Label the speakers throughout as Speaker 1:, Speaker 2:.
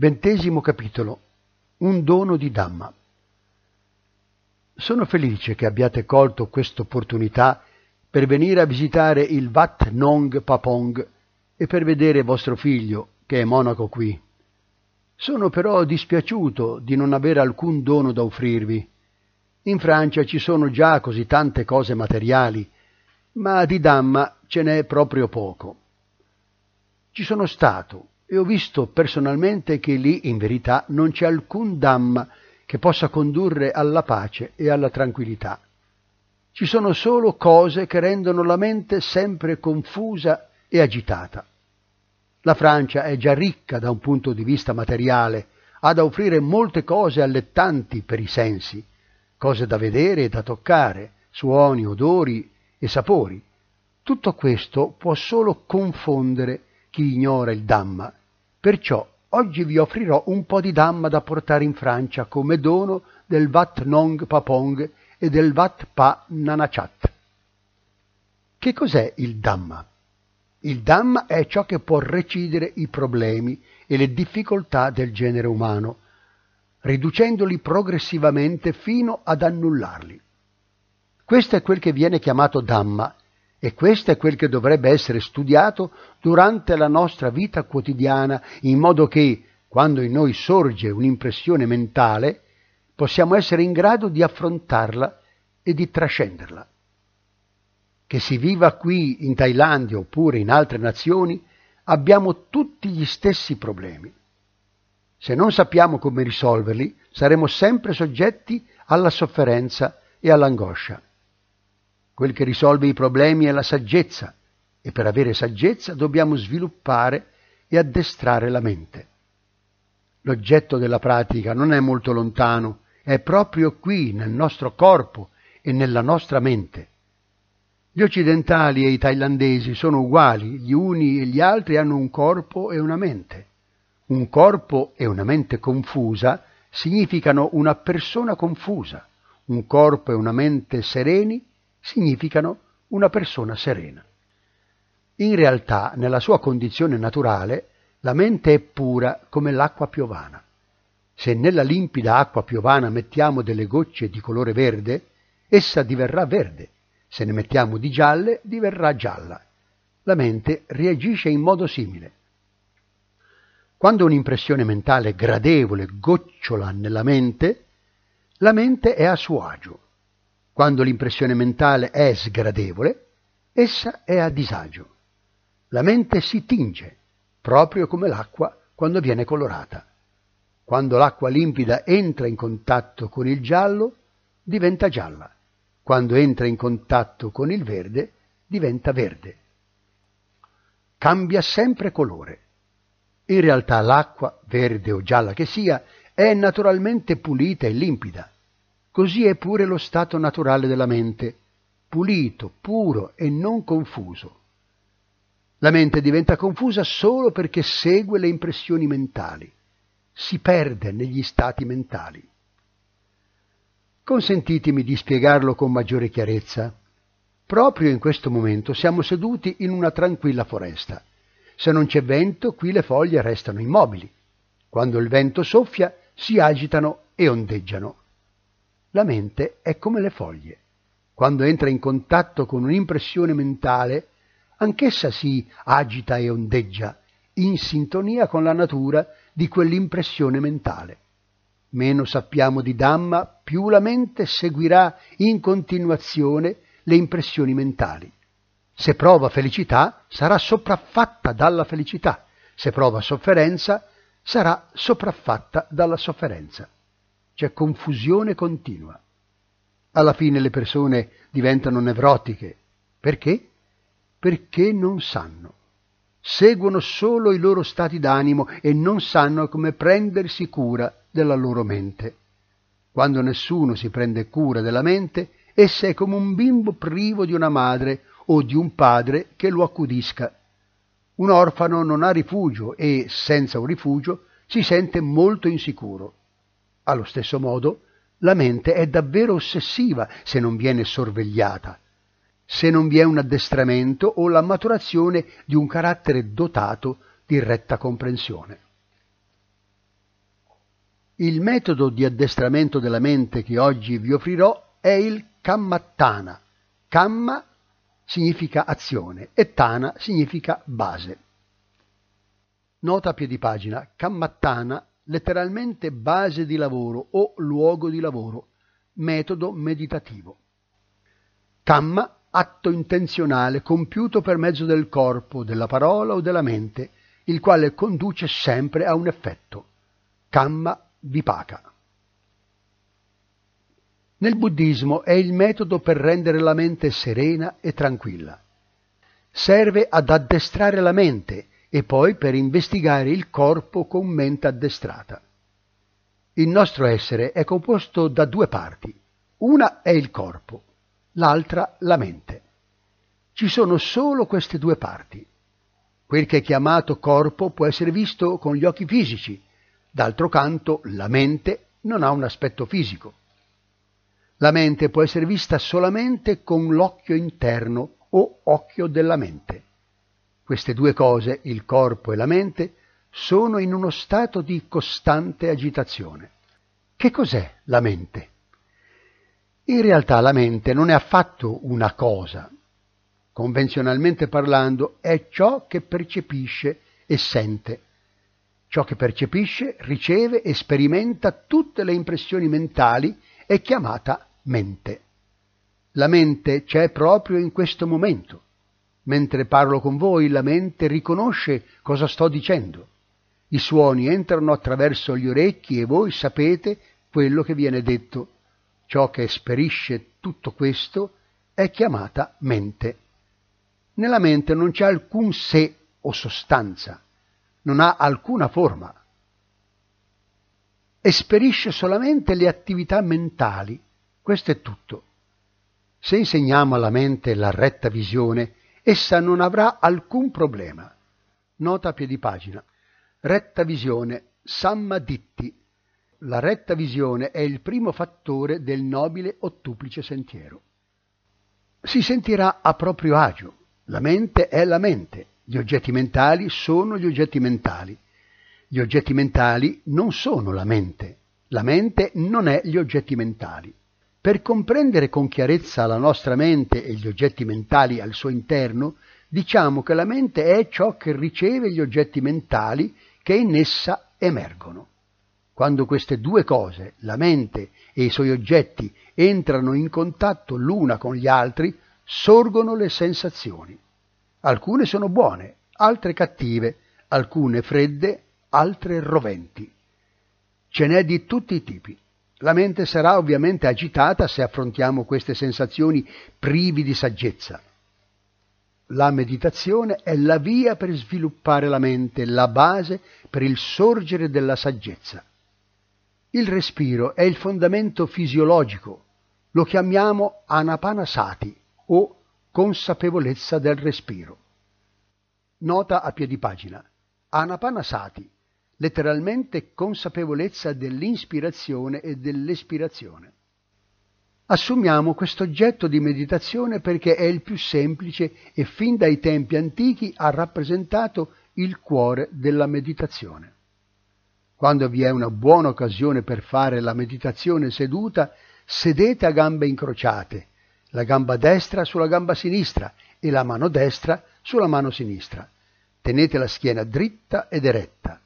Speaker 1: Ventesimo capitolo. Un dono di Dhamma. Sono felice che abbiate colto quest'opportunità per venire a visitare il Wat Nong Papong e per vedere vostro figlio, che è monaco qui. Sono però dispiaciuto di non avere alcun dono da offrirvi. In Francia ci sono già così tante cose materiali, ma di Dhamma ce n'è proprio poco. Ci sono stato e ho visto personalmente che lì in verità non c'è alcun Dhamma che possa condurre alla pace e alla tranquillità. Ci sono solo cose che rendono la mente sempre confusa e agitata. La Francia è già ricca da un punto di vista materiale, ha da offrire molte cose allettanti per i sensi, cose da vedere e da toccare, suoni, odori e sapori. Tutto questo può solo confondere chi ignora il Dhamma Perciò oggi vi offrirò un po' di Dhamma da portare in Francia come dono del Wat Nong Papong e del Wat Pa Nanachat. Che cos'è il Dhamma? Il Dhamma è ciò che può recidere i problemi e le difficoltà del genere umano, riducendoli progressivamente fino ad annullarli. Questo è quel che viene chiamato Dhamma e questo è quel che dovrebbe essere studiato durante la nostra vita quotidiana, in modo che, quando in noi sorge un'impressione mentale, possiamo essere in grado di affrontarla e di trascenderla. Che si viva qui in Thailandia oppure in altre nazioni, abbiamo tutti gli stessi problemi. Se non sappiamo come risolverli, saremo sempre soggetti alla sofferenza e all'angoscia. Quel che risolve i problemi è la saggezza e per avere saggezza dobbiamo sviluppare e addestrare la mente. L'oggetto della pratica non è molto lontano, è proprio qui, nel nostro corpo e nella nostra mente. Gli occidentali e i thailandesi sono uguali, gli uni e gli altri hanno un corpo e una mente. Un corpo e una mente confusa significano una persona confusa, un corpo e una mente sereni significano una persona serena. In realtà, nella sua condizione naturale, la mente è pura come l'acqua piovana. Se nella limpida acqua piovana mettiamo delle gocce di colore verde, essa diverrà verde. Se ne mettiamo di gialle, diverrà gialla. La mente reagisce in modo simile. Quando un'impressione mentale gradevole gocciola nella mente, la mente è a suo agio. Quando l'impressione mentale è sgradevole, essa è a disagio. La mente si tinge, proprio come l'acqua quando viene colorata. Quando l'acqua limpida entra in contatto con il giallo, diventa gialla. Quando entra in contatto con il verde, diventa verde. Cambia sempre colore. In realtà l'acqua, verde o gialla che sia, è naturalmente pulita e limpida Così è pure lo stato naturale della mente, pulito, puro e non confuso. La mente diventa confusa solo perché segue le impressioni mentali, si perde negli stati mentali. Consentitemi di spiegarlo con maggiore chiarezza. Proprio in questo momento siamo seduti in una tranquilla foresta. Se non c'è vento, qui le foglie restano immobili. Quando il vento soffia, si agitano e ondeggiano. La mente è come le foglie. Quando entra in contatto con un'impressione mentale, anch'essa si agita e ondeggia, in sintonia con la natura di quell'impressione mentale. Meno sappiamo di Dhamma, più la mente seguirà in continuazione le impressioni mentali. Se prova felicità, sarà sopraffatta dalla felicità. Se prova sofferenza, sarà sopraffatta dalla sofferenza c'è confusione continua. Alla fine le persone diventano nevrotiche. Perché? Perché non sanno. Seguono solo i loro stati d'animo e non sanno come prendersi cura della loro mente. Quando nessuno si prende cura della mente, essa è come un bimbo privo di una madre o di un padre che lo accudisca. Un orfano non ha rifugio e, senza un rifugio, si sente molto insicuro. Allo stesso modo, la mente è davvero ossessiva se non viene sorvegliata, se non vi è un addestramento o la maturazione di un carattere dotato di retta comprensione. Il metodo di addestramento della mente che oggi vi offrirò è il Kammattana. Kamma significa azione e Tana significa base. Nota a piedi pagina. Kammattana, letteralmente base di lavoro o luogo di lavoro, metodo meditativo. Kamma, atto intenzionale compiuto per mezzo del corpo, della parola o della mente, il quale conduce sempre a un effetto. Kamma Vipaka. Nel buddismo è il metodo per rendere la mente serena e tranquilla. Serve ad addestrare la mente e poi per investigare il corpo con mente addestrata. Il nostro essere è composto da due parti. Una è il corpo, l'altra la mente. Ci sono solo queste due parti. Quel che è chiamato corpo può essere visto con gli occhi fisici, D'altro canto, la mente non ha un aspetto fisico. La mente può essere vista solamente con l'occhio interno o occhio della mente. Queste due cose, il corpo e la mente, sono in uno stato di costante agitazione. Che cos'è la mente? In realtà la mente non è affatto una cosa. Convenzionalmente parlando, è ciò che percepisce e sente Ciò che percepisce, riceve e sperimenta tutte le impressioni mentali è chiamata mente. La mente c'è proprio in questo momento. Mentre parlo con voi, la mente riconosce cosa sto dicendo. I suoni entrano attraverso gli orecchi e voi sapete quello che viene detto. Ciò che esperisce tutto questo è chiamata mente. Nella mente non c'è alcun sé o sostanza non ha alcuna forma. Esperisce solamente le attività mentali. Questo è tutto. Se insegniamo alla mente la retta visione, essa non avrà alcun problema. Nota a piedi pagina. Retta visione, Sammaditti. La retta visione è il primo fattore del nobile ottuplice sentiero. Si sentirà a proprio agio. La mente è la mente, gli oggetti mentali sono gli oggetti mentali. Gli oggetti mentali non sono la mente. La mente non è gli oggetti mentali. Per comprendere con chiarezza la nostra mente e gli oggetti mentali al suo interno, diciamo che la mente è ciò che riceve gli oggetti mentali che in essa emergono. Quando queste due cose, la mente e i suoi oggetti, entrano in contatto l'una con gli altri, sorgono le sensazioni. Alcune sono buone, altre cattive, alcune fredde, altre roventi. Ce n'è di tutti i tipi. La mente sarà ovviamente agitata se affrontiamo queste sensazioni privi di saggezza. La meditazione è la via per sviluppare la mente, la base per il sorgere della saggezza. Il respiro è il fondamento fisiologico, lo chiamiamo anapanasati o consapevolezza del respiro. Nota a piedi pagina. Anapanasati, letteralmente consapevolezza dell'inspirazione e dell'espirazione. Assumiamo questo oggetto di meditazione perché è il più semplice e fin dai tempi antichi ha rappresentato il cuore della meditazione. Quando vi è una buona occasione per fare la meditazione seduta, sedete a gambe incrociate, la gamba destra sulla gamba sinistra e la mano destra sulla mano sinistra. Tenete la schiena dritta ed eretta.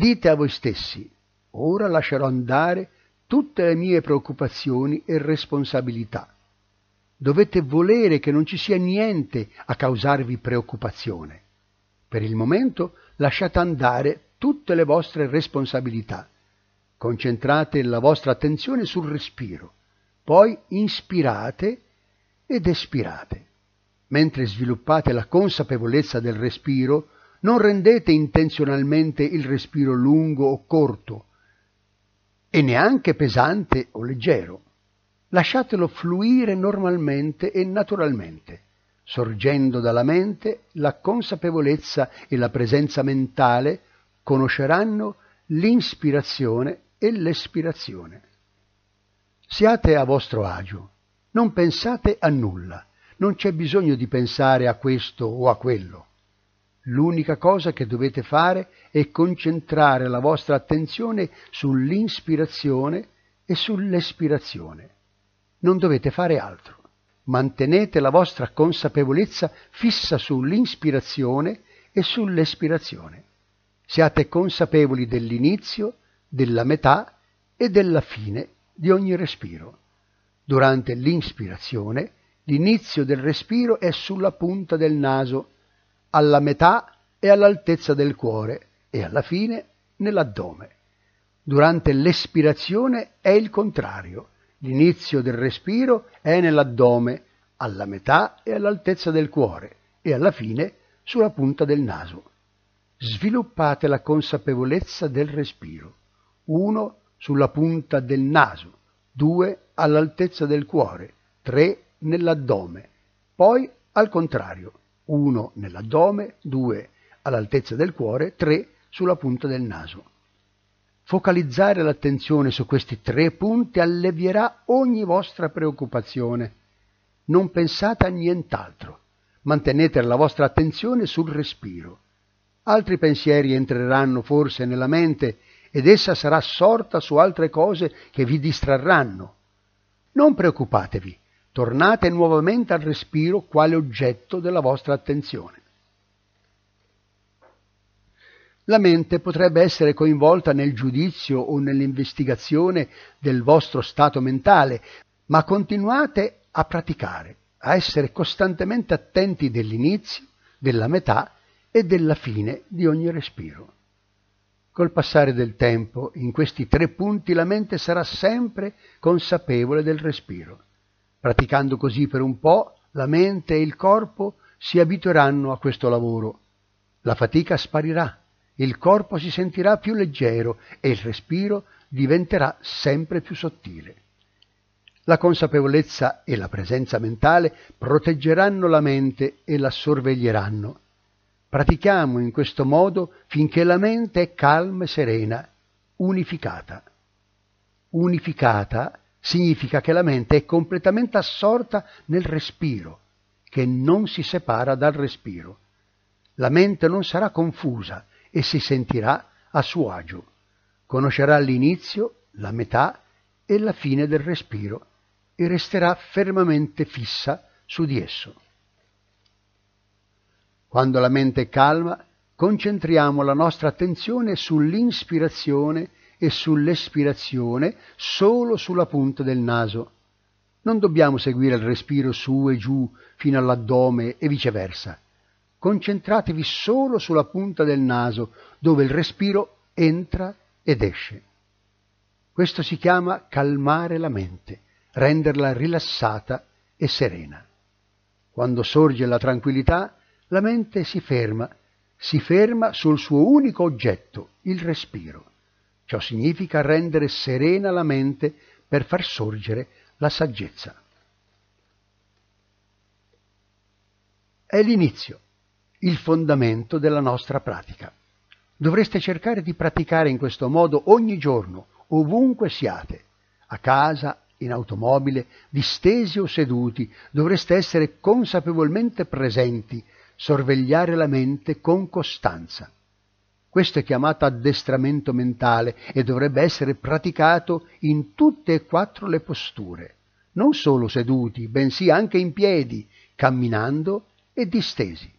Speaker 1: Dite a voi stessi, ora lascerò andare tutte le mie preoccupazioni e responsabilità. Dovete volere che non ci sia niente a causarvi preoccupazione. Per il momento lasciate andare tutte le vostre responsabilità. Concentrate la vostra attenzione sul respiro, poi inspirate ed espirate. Mentre sviluppate la consapevolezza del respiro, non rendete intenzionalmente il respiro lungo o corto e neanche pesante o leggero. Lasciatelo fluire normalmente e naturalmente, sorgendo dalla mente la consapevolezza e la presenza mentale conosceranno l'inspirazione e l'espirazione. Siate a vostro agio, non pensate a nulla, non c'è bisogno di pensare a questo o a quello. L'unica cosa che dovete fare è concentrare la vostra attenzione sull'inspirazione e sull'espirazione. Non dovete fare altro. Mantenete la vostra consapevolezza fissa sull'inspirazione e sull'espirazione. Siate consapevoli dell'inizio, della metà e della fine di ogni respiro. Durante l'inspirazione, l'inizio del respiro è sulla punta del naso, alla metà e all'altezza del cuore e alla fine nell'addome. Durante l'espirazione è il contrario. L'inizio del respiro è nell'addome, alla metà e all'altezza del cuore e alla fine sulla punta del naso. Sviluppate la consapevolezza del respiro. Uno sulla punta del naso, due all'altezza del cuore, tre nell'addome, poi al contrario, uno nell'addome, due all'altezza del cuore, tre sulla punta del naso. Focalizzare l'attenzione su questi tre punti allevierà ogni vostra preoccupazione. Non pensate a nient'altro. Mantenete la vostra attenzione sul respiro. Altri pensieri entreranno forse nella mente ed essa sarà sorta su altre cose che vi distrarranno. Non preoccupatevi, tornate nuovamente al respiro quale oggetto della vostra attenzione. La mente potrebbe essere coinvolta nel giudizio o nell'investigazione del vostro stato mentale, ma continuate a praticare, a essere costantemente attenti dell'inizio, della metà e della fine di ogni respiro. Col passare del tempo, in questi tre punti la mente sarà sempre consapevole del respiro. Praticando così per un po', la mente e il corpo si abitueranno a questo lavoro. La fatica sparirà, il corpo si sentirà più leggero e il respiro diventerà sempre più sottile. La consapevolezza e la presenza mentale proteggeranno la mente e la sorveglieranno. Pratichiamo in questo modo finché la mente è calma e serena, unificata. Unificata significa che la mente è completamente assorta nel respiro, che non si separa dal respiro. La mente non sarà confusa, e si sentirà a suo agio. Conoscerà l'inizio, la metà e la fine del respiro e resterà fermamente fissa su di esso. Quando la mente è calma, concentriamo la nostra attenzione sull'inspirazione e sull'espirazione solo sulla punta del naso. Non dobbiamo seguire il respiro su e giù fino all'addome e viceversa concentratevi solo sulla punta del naso, dove il respiro entra ed esce. Questo si chiama calmare la mente, renderla rilassata e serena. Quando sorge la tranquillità, la mente si ferma, si ferma sul suo unico oggetto, il respiro. Ciò significa rendere serena la mente per far sorgere la saggezza. È l'inizio il fondamento della nostra pratica. Dovreste cercare di praticare in questo modo ogni giorno, ovunque siate, a casa, in automobile, distesi o seduti, dovreste essere consapevolmente presenti, sorvegliare la mente con costanza. Questo è chiamato addestramento mentale e dovrebbe essere praticato in tutte e quattro le posture, non solo seduti, bensì anche in piedi, camminando e distesi.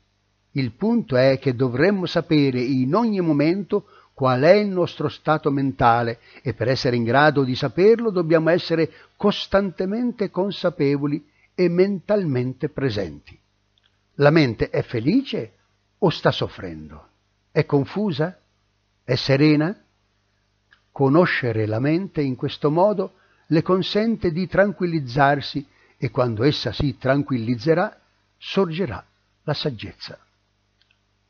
Speaker 1: Il punto è che dovremmo sapere in ogni momento qual è il nostro stato mentale e per essere in grado di saperlo dobbiamo essere costantemente consapevoli e mentalmente presenti. La mente è felice o sta soffrendo? È confusa? È serena? Conoscere la mente in questo modo le consente di tranquillizzarsi e quando essa si tranquillizzerà sorgerà la saggezza.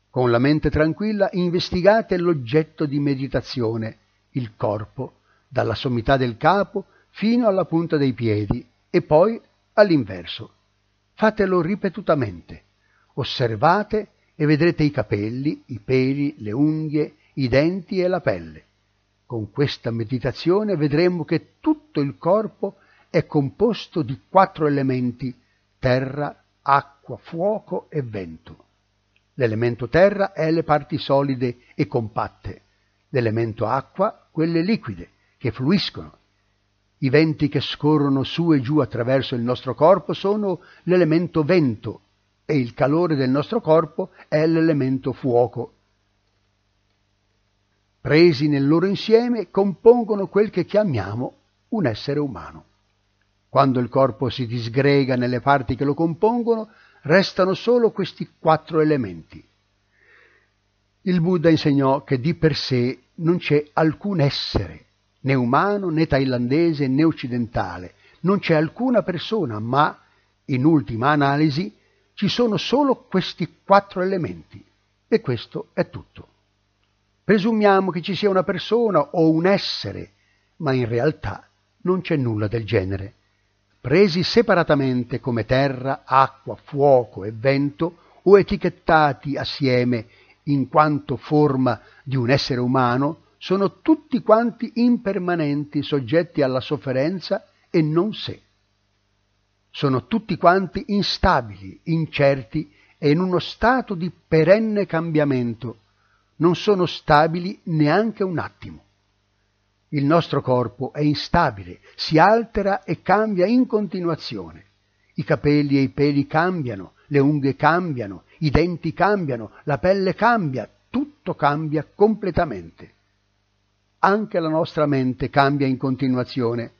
Speaker 1: Con la mente tranquilla investigate l'oggetto di meditazione, il corpo, dalla sommità del capo fino alla punta dei piedi e poi all'inverso. Fatelo ripetutamente. Osservate e vedrete i capelli, i peli, le unghie, i denti e la pelle. Con questa meditazione vedremo che tutto il corpo è composto di quattro elementi terra, acqua, fuoco e vento. L'elemento terra è le parti solide e compatte, l'elemento acqua quelle liquide, che fluiscono. I venti che scorrono su e giù attraverso il nostro corpo sono l'elemento vento e il calore del nostro corpo è l'elemento fuoco. Presi nel loro insieme compongono quel che chiamiamo un essere umano. Quando il corpo si disgrega nelle parti che lo compongono, restano solo questi quattro elementi. Il Buddha insegnò che di per sé non c'è alcun essere, né umano, né thailandese, né occidentale, non c'è alcuna persona, ma, in ultima analisi, ci sono solo questi quattro elementi. E questo è tutto. Presumiamo che ci sia una persona o un essere, ma in realtà non c'è nulla del genere presi separatamente come terra, acqua, fuoco e vento, o etichettati assieme in quanto forma di un essere umano, sono tutti quanti impermanenti, soggetti alla sofferenza e non sé. Sono tutti quanti instabili, incerti e in uno stato di perenne cambiamento. Non sono stabili neanche un attimo. Il nostro corpo è instabile, si altera e cambia in continuazione. I capelli e i peli cambiano, le unghie cambiano, i denti cambiano, la pelle cambia, tutto cambia completamente. Anche la nostra mente cambia in continuazione.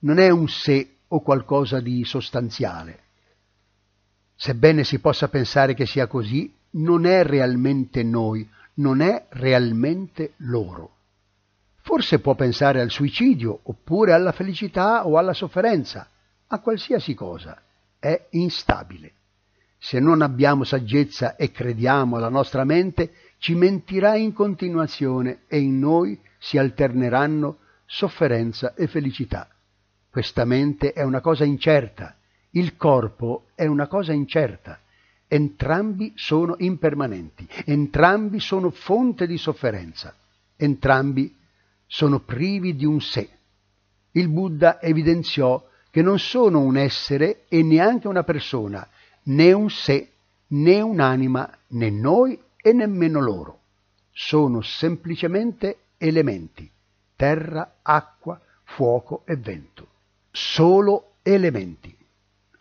Speaker 1: Non è un sé o qualcosa di sostanziale. Sebbene si possa pensare che sia così, non è realmente noi, non è realmente loro. Forse può pensare al suicidio, oppure alla felicità o alla sofferenza, a qualsiasi cosa. È instabile. Se non abbiamo saggezza e crediamo alla nostra mente, ci mentirà in continuazione e in noi si alterneranno sofferenza e felicità. Questa mente è una cosa incerta, il corpo è una cosa incerta. Entrambi sono impermanenti, entrambi sono fonte di sofferenza, entrambi sono privi di un sé. Il Buddha evidenziò che non sono un essere e neanche una persona, né un sé, né un'anima, né noi e nemmeno loro. Sono semplicemente elementi, terra, acqua, fuoco e vento. Solo elementi.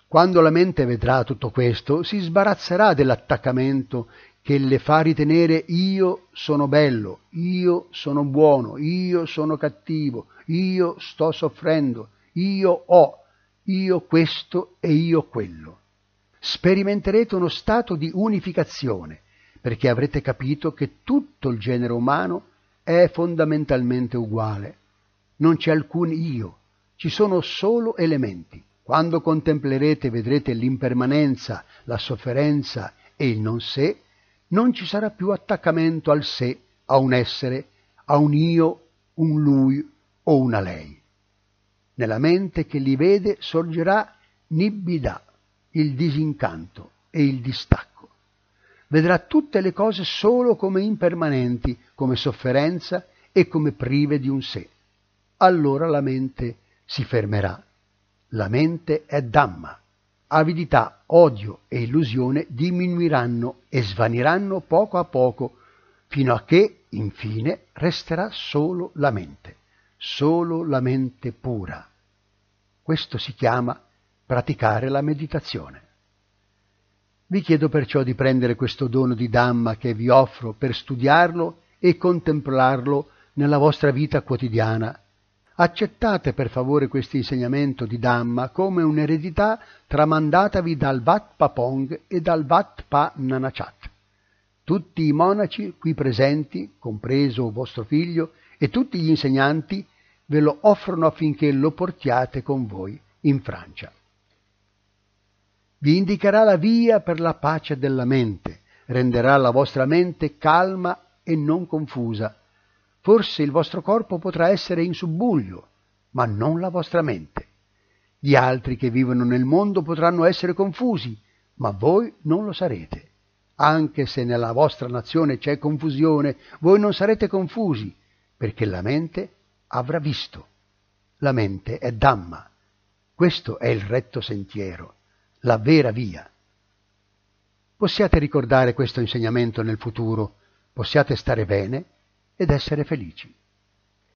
Speaker 1: Quando la mente vedrà tutto questo, si sbarazzerà dell'attaccamento che le fa ritenere io sono bello, io sono buono, io sono cattivo, io sto soffrendo, io ho, io questo e io quello. Sperimenterete uno stato di unificazione, perché avrete capito che tutto il genere umano è fondamentalmente uguale. Non c'è alcun io, ci sono solo elementi. Quando contemplerete vedrete l'impermanenza, la sofferenza e il non sé, non ci sarà più attaccamento al sé, a un essere, a un io, un lui o una lei. Nella mente che li vede sorgerà nibbida, il disincanto e il distacco. Vedrà tutte le cose solo come impermanenti, come sofferenza e come prive di un sé. Allora la mente si fermerà. La mente è Dhamma, avidità, odio e illusione diminuiranno e svaniranno poco a poco, fino a che, infine, resterà solo la mente, solo la mente pura. Questo si chiama praticare la meditazione. Vi chiedo perciò di prendere questo dono di Dhamma che vi offro per studiarlo e contemplarlo nella vostra vita quotidiana Accettate per favore questo insegnamento di Dhamma come un'eredità tramandatavi dal Wat Papong e dal Wat Pa Nanachat. Tutti i monaci qui presenti, compreso vostro figlio, e tutti gli insegnanti ve lo offrono affinché lo portiate con voi in Francia. Vi indicherà la via per la pace della mente, renderà la vostra mente calma e non confusa, Forse il vostro corpo potrà essere in subbuglio, ma non la vostra mente. Gli altri che vivono nel mondo potranno essere confusi, ma voi non lo sarete. Anche se nella vostra nazione c'è confusione, voi non sarete confusi, perché la mente avrà visto. La mente è Dhamma. Questo è il retto sentiero, la vera via. possiate ricordare questo insegnamento nel futuro, possiate stare bene ed essere felici.